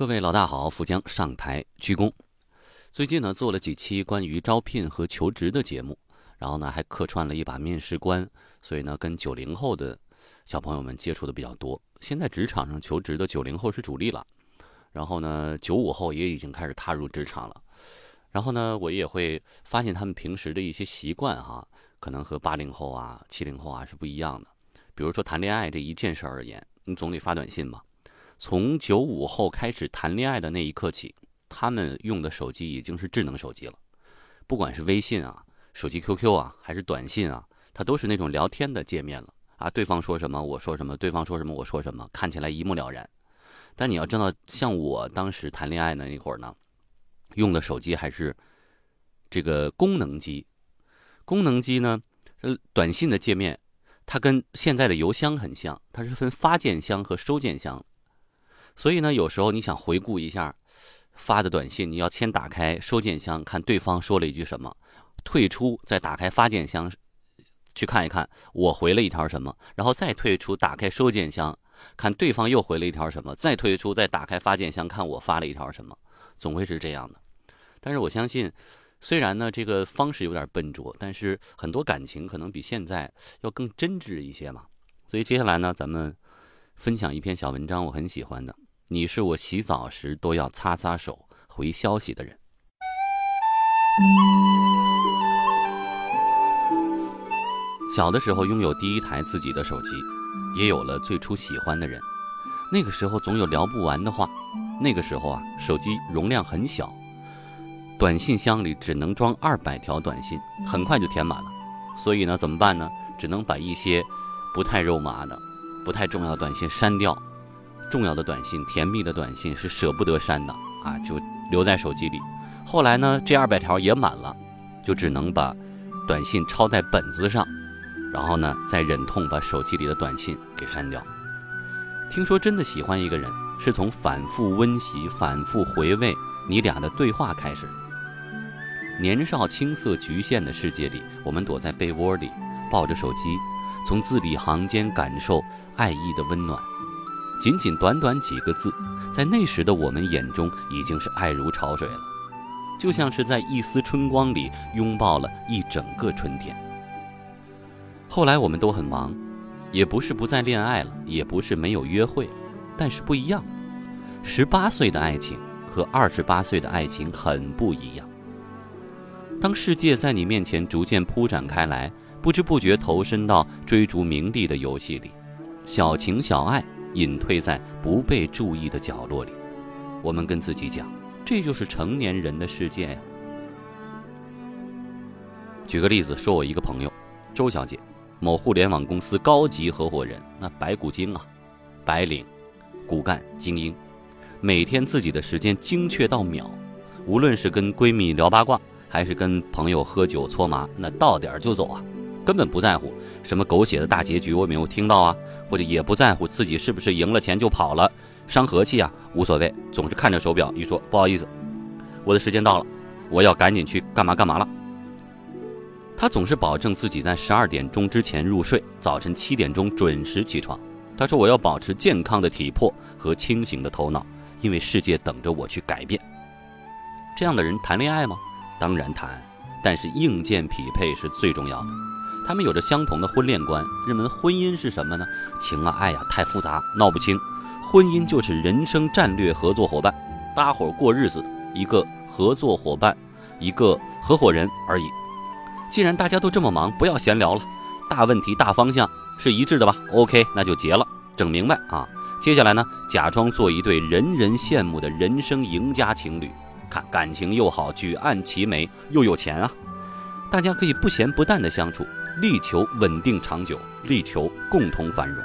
各位老大好，富江上台鞠躬。最近呢，做了几期关于招聘和求职的节目，然后呢，还客串了一把面试官，所以呢，跟九零后的小朋友们接触的比较多。现在职场上求职的九零后是主力了，然后呢，九五后也已经开始踏入职场了。然后呢，我也会发现他们平时的一些习惯哈，可能和八零后啊、七零后啊是不一样的。比如说谈恋爱这一件事而言，你总得发短信嘛。从九五后开始谈恋爱的那一刻起，他们用的手机已经是智能手机了。不管是微信啊、手机 QQ 啊，还是短信啊，它都是那种聊天的界面了啊。对方说什么，我说什么；对方说什么，我说什么，看起来一目了然。但你要知道，像我当时谈恋爱的那会儿呢，用的手机还是这个功能机。功能机呢，呃，短信的界面它跟现在的邮箱很像，它是分发件箱和收件箱。所以呢，有时候你想回顾一下发的短信，你要先打开收件箱看对方说了一句什么，退出再打开发件箱去看一看我回了一条什么，然后再退出打开收件箱看对方又回了一条什么，再退出再打开发件箱看我发了一条什么，总会是这样的。但是我相信，虽然呢这个方式有点笨拙，但是很多感情可能比现在要更真挚一些嘛。所以接下来呢，咱们分享一篇小文章，我很喜欢的。你是我洗澡时都要擦擦手回消息的人。小的时候拥有第一台自己的手机，也有了最初喜欢的人。那个时候总有聊不完的话。那个时候啊，手机容量很小，短信箱里只能装二百条短信，很快就填满了。所以呢，怎么办呢？只能把一些不太肉麻的、不太重要的短信删掉。重要的短信、甜蜜的短信是舍不得删的啊，就留在手机里。后来呢，这二百条也满了，就只能把短信抄在本子上，然后呢，再忍痛把手机里的短信给删掉。听说真的喜欢一个人，是从反复温习、反复回味你俩的对话开始。年少青涩局限的世界里，我们躲在被窝里，抱着手机，从字里行间感受爱意的温暖。仅仅短短几个字，在那时的我们眼中已经是爱如潮水了，就像是在一丝春光里拥抱了一整个春天。后来我们都很忙，也不是不再恋爱了，也不是没有约会，但是不一样。十八岁的爱情和二十八岁的爱情很不一样。当世界在你面前逐渐铺展开来，不知不觉投身到追逐名利的游戏里，小情小爱。隐退在不被注意的角落里，我们跟自己讲，这就是成年人的世界呀。举个例子，说我一个朋友，周小姐，某互联网公司高级合伙人，那白骨精啊，白领，骨干精英，每天自己的时间精确到秒，无论是跟闺蜜聊八卦，还是跟朋友喝酒搓麻，那到点就走啊。根本不在乎什么狗血的大结局，我没有听到啊，或者也不在乎自己是不是赢了钱就跑了，伤和气啊，无所谓，总是看着手表一说不好意思，我的时间到了，我要赶紧去干嘛干嘛了。他总是保证自己在十二点钟之前入睡，早晨七点钟准时起床。他说我要保持健康的体魄和清醒的头脑，因为世界等着我去改变。这样的人谈恋爱吗？当然谈，但是硬件匹配是最重要的。他们有着相同的婚恋观，认为婚姻是什么呢？情啊爱呀太复杂，闹不清。婚姻就是人生战略合作伙伴，搭伙过日子一个合作伙伴，一个合伙人而已。既然大家都这么忙，不要闲聊了，大问题大方向是一致的吧？OK，那就结了，整明白啊。接下来呢，假装做一对人人羡慕的人生赢家情侣，看感情又好，举案齐眉，又有钱啊，大家可以不咸不淡的相处。力求稳定长久，力求共同繁荣，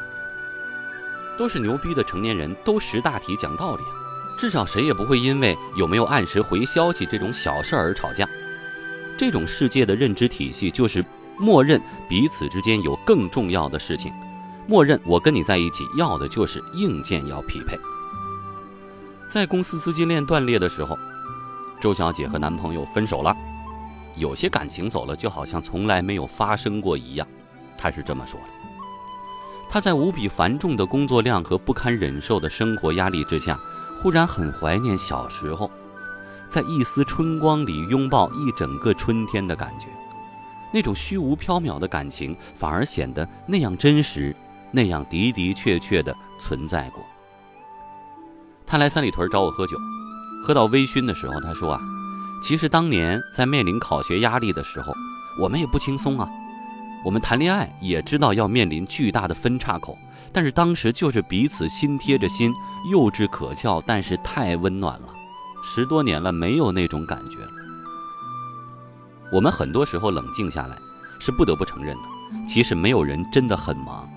都是牛逼的成年人，都识大体讲道理！至少谁也不会因为有没有按时回消息这种小事而吵架。这种世界的认知体系就是默认彼此之间有更重要的事情，默认我跟你在一起要的就是硬件要匹配。在公司资金链断裂的时候，周小姐和男朋友分手了。有些感情走了，就好像从来没有发生过一样，他是这么说的。他在无比繁重的工作量和不堪忍受的生活压力之下，忽然很怀念小时候，在一丝春光里拥抱一整个春天的感觉，那种虚无缥缈的感情反而显得那样真实，那样的的确确的存在过。他来三里屯找我喝酒，喝到微醺的时候，他说啊，其实当年在面临考学压力的时候，我们也不轻松啊。我们谈恋爱也知道要面临巨大的分岔口，但是当时就是彼此心贴着心，幼稚可笑，但是太温暖了。十多年了，没有那种感觉。我们很多时候冷静下来，是不得不承认的。其实没有人真的很忙，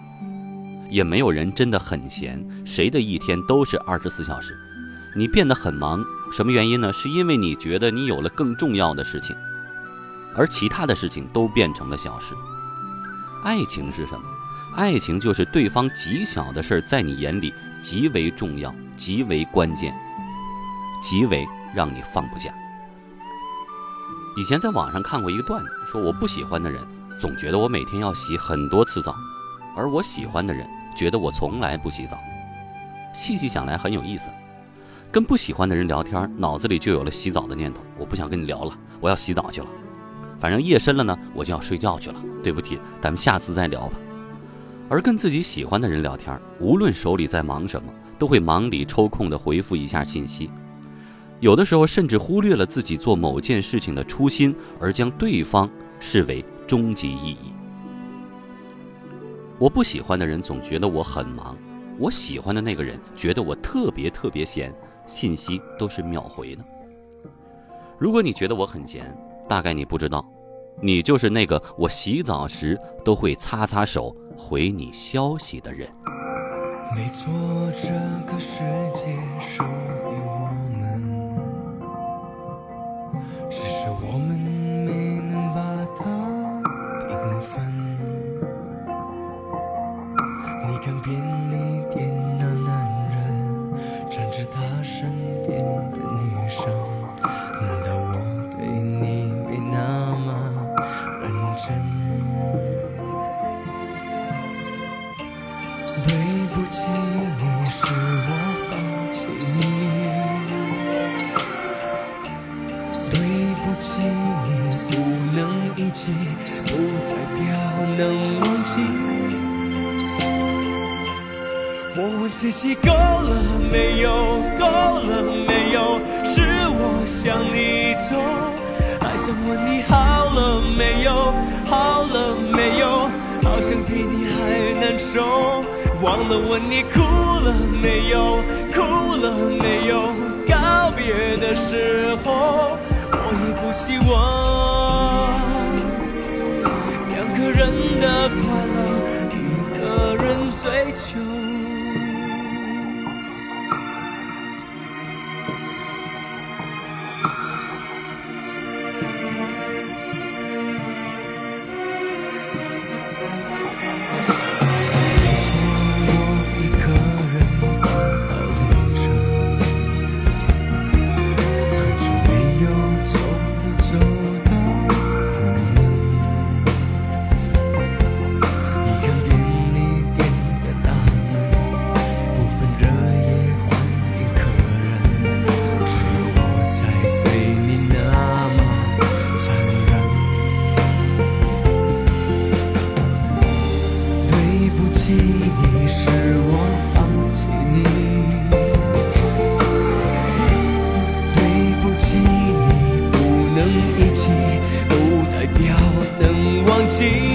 也没有人真的很闲。谁的一天都是二十四小时？你变得很忙，什么原因呢？是因为你觉得你有了更重要的事情，而其他的事情都变成了小事。爱情是什么？爱情就是对方极小的事在你眼里极为重要、极为关键、极为让你放不下。以前在网上看过一个段子，说我不喜欢的人总觉得我每天要洗很多次澡，而我喜欢的人觉得我从来不洗澡。细细想来很有意思，跟不喜欢的人聊天，脑子里就有了洗澡的念头。我不想跟你聊了，我要洗澡去了。反正夜深了呢，我就要睡觉去了。对不起，咱们下次再聊吧。而跟自己喜欢的人聊天，无论手里在忙什么，都会忙里抽空的回复一下信息。有的时候甚至忽略了自己做某件事情的初心，而将对方视为终极意义。我不喜欢的人总觉得我很忙，我喜欢的那个人觉得我特别特别闲，信息都是秒回的。如果你觉得我很闲，大概你不知道，你就是那个我洗澡时都会擦擦手回你消息的人。没错，这个世界属于我能忘记。我问自己够了没有，够了没有？是我想你多，还想问你好了没有，好了没有？好像比你还难受。忘了问你哭了没有，哭了没有？告别的时候，我也不希望。see.